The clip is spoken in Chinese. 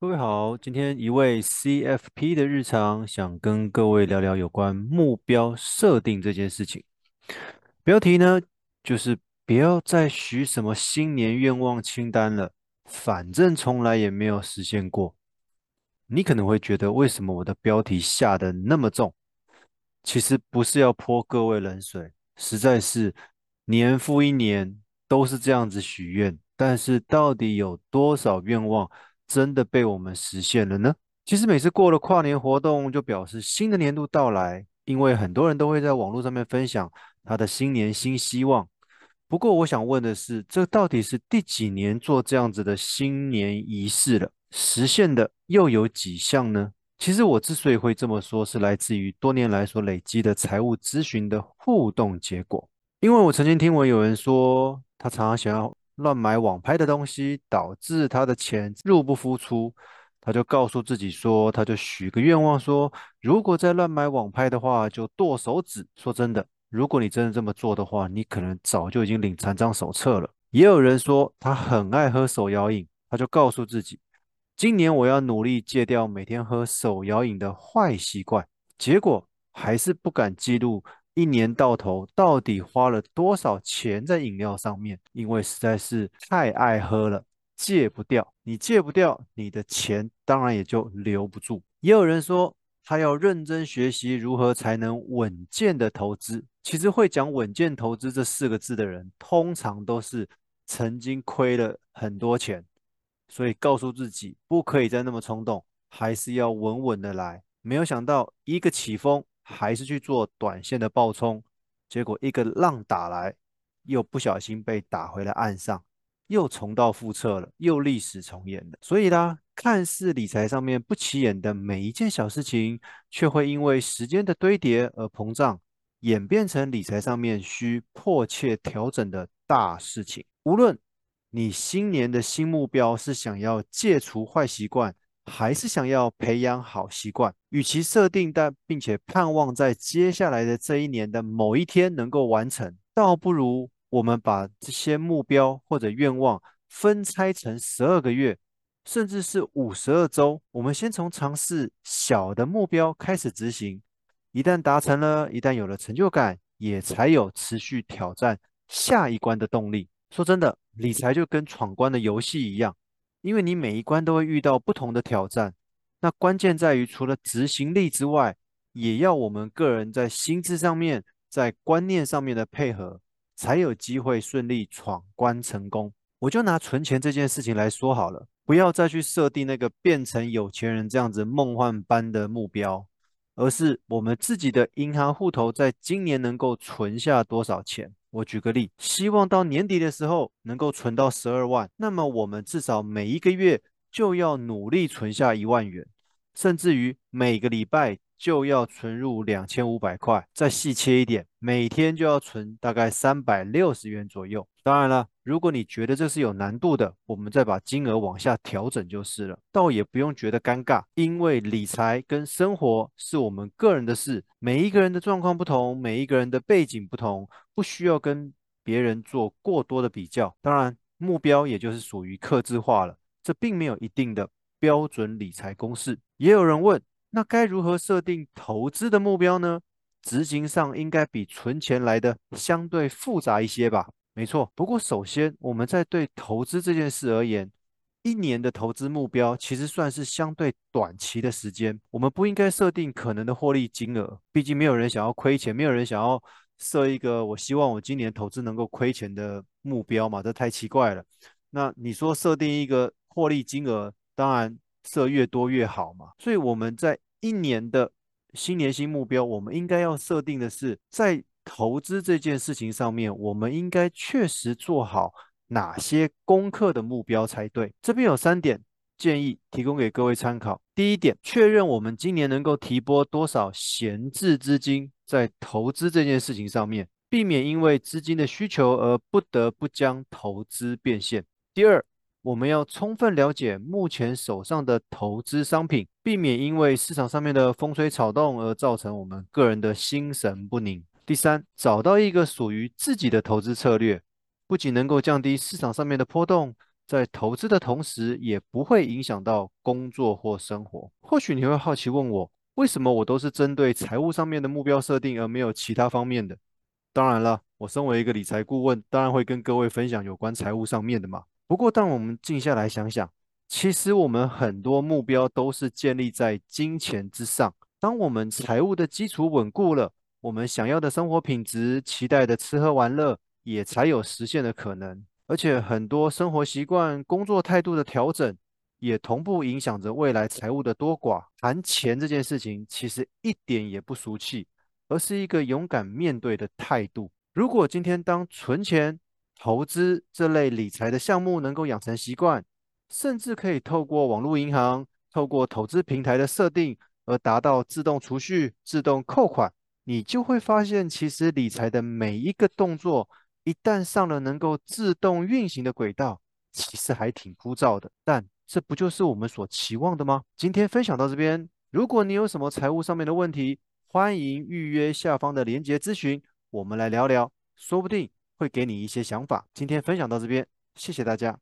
各位好，今天一位 CFP 的日常，想跟各位聊聊有关目标设定这件事情。标题呢，就是不要再许什么新年愿望清单了，反正从来也没有实现过。你可能会觉得，为什么我的标题下得那么重？其实不是要泼各位冷水，实在是年复一年都是这样子许愿，但是到底有多少愿望？真的被我们实现了呢？其实每次过了跨年活动，就表示新的年度到来，因为很多人都会在网络上面分享他的新年新希望。不过，我想问的是，这到底是第几年做这样子的新年仪式了？实现的又有几项呢？其实我之所以会这么说，是来自于多年来所累积的财务咨询的互动结果。因为我曾经听闻有人说，他常常想要。乱买网拍的东西，导致他的钱入不敷出。他就告诉自己说，他就许个愿望说，如果再乱买网拍的话，就剁手指。说真的，如果你真的这么做的话，你可能早就已经领残障手册了。也有人说他很爱喝手摇饮，他就告诉自己，今年我要努力戒掉每天喝手摇饮的坏习惯。结果还是不敢记录。一年到头到底花了多少钱在饮料上面？因为实在是太爱喝了，戒不掉。你戒不掉，你的钱当然也就留不住。也有人说，他要认真学习如何才能稳健的投资。其实会讲稳健投资这四个字的人，通常都是曾经亏了很多钱，所以告诉自己不可以再那么冲动，还是要稳稳的来。没有想到一个起风。还是去做短线的暴冲，结果一个浪打来，又不小心被打回了岸上，又重蹈覆辙了，又历史重演了。所以呢，看似理财上面不起眼的每一件小事情，却会因为时间的堆叠而膨胀，演变成理财上面需迫切调整的大事情。无论你新年的新目标是想要戒除坏习惯，还是想要培养好习惯，与其设定但并且盼望在接下来的这一年的某一天能够完成，倒不如我们把这些目标或者愿望分拆成十二个月，甚至是五十二周。我们先从尝试小的目标开始执行，一旦达成了，一旦有了成就感，也才有持续挑战下一关的动力。说真的，理财就跟闯关的游戏一样。因为你每一关都会遇到不同的挑战，那关键在于除了执行力之外，也要我们个人在心智上面、在观念上面的配合，才有机会顺利闯关成功。我就拿存钱这件事情来说好了，不要再去设定那个变成有钱人这样子梦幻般的目标，而是我们自己的银行户头在今年能够存下多少钱。我举个例，希望到年底的时候能够存到十二万，那么我们至少每一个月就要努力存下一万元，甚至于每个礼拜。就要存入两千五百块，再细切一点，每天就要存大概三百六十元左右。当然了，如果你觉得这是有难度的，我们再把金额往下调整就是了，倒也不用觉得尴尬，因为理财跟生活是我们个人的事，每一个人的状况不同，每一个人的背景不同，不需要跟别人做过多的比较。当然，目标也就是属于客制化了，这并没有一定的标准理财公式。也有人问。那该如何设定投资的目标呢？执行上应该比存钱来的相对复杂一些吧？没错。不过首先，我们在对投资这件事而言，一年的投资目标其实算是相对短期的时间。我们不应该设定可能的获利金额，毕竟没有人想要亏钱，没有人想要设一个我希望我今年投资能够亏钱的目标嘛？这太奇怪了。那你说设定一个获利金额，当然。设越多越好嘛，所以我们在一年的新年新目标，我们应该要设定的是，在投资这件事情上面，我们应该确实做好哪些功课的目标才对。这边有三点建议提供给各位参考。第一点，确认我们今年能够提拨多少闲置资金在投资这件事情上面，避免因为资金的需求而不得不将投资变现。第二，我们要充分了解目前手上的投资商品，避免因为市场上面的风吹草动而造成我们个人的心神不宁。第三，找到一个属于自己的投资策略，不仅能够降低市场上面的波动，在投资的同时，也不会影响到工作或生活。或许你会好奇问我，为什么我都是针对财务上面的目标设定，而没有其他方面的？当然了，我身为一个理财顾问，当然会跟各位分享有关财务上面的嘛。不过，当我们静下来想想，其实我们很多目标都是建立在金钱之上。当我们财务的基础稳固了，我们想要的生活品质、期待的吃喝玩乐，也才有实现的可能。而且很多生活习惯、工作态度的调整，也同步影响着未来财务的多寡。谈钱这件事情，其实一点也不俗气，而是一个勇敢面对的态度。如果今天当存钱、投资这类理财的项目能够养成习惯，甚至可以透过网络银行、透过投资平台的设定，而达到自动储蓄、自动扣款，你就会发现，其实理财的每一个动作。一旦上了能够自动运行的轨道，其实还挺枯燥的，但这不就是我们所期望的吗？今天分享到这边，如果你有什么财务上面的问题，欢迎预约下方的链接咨询，我们来聊聊，说不定会给你一些想法。今天分享到这边，谢谢大家。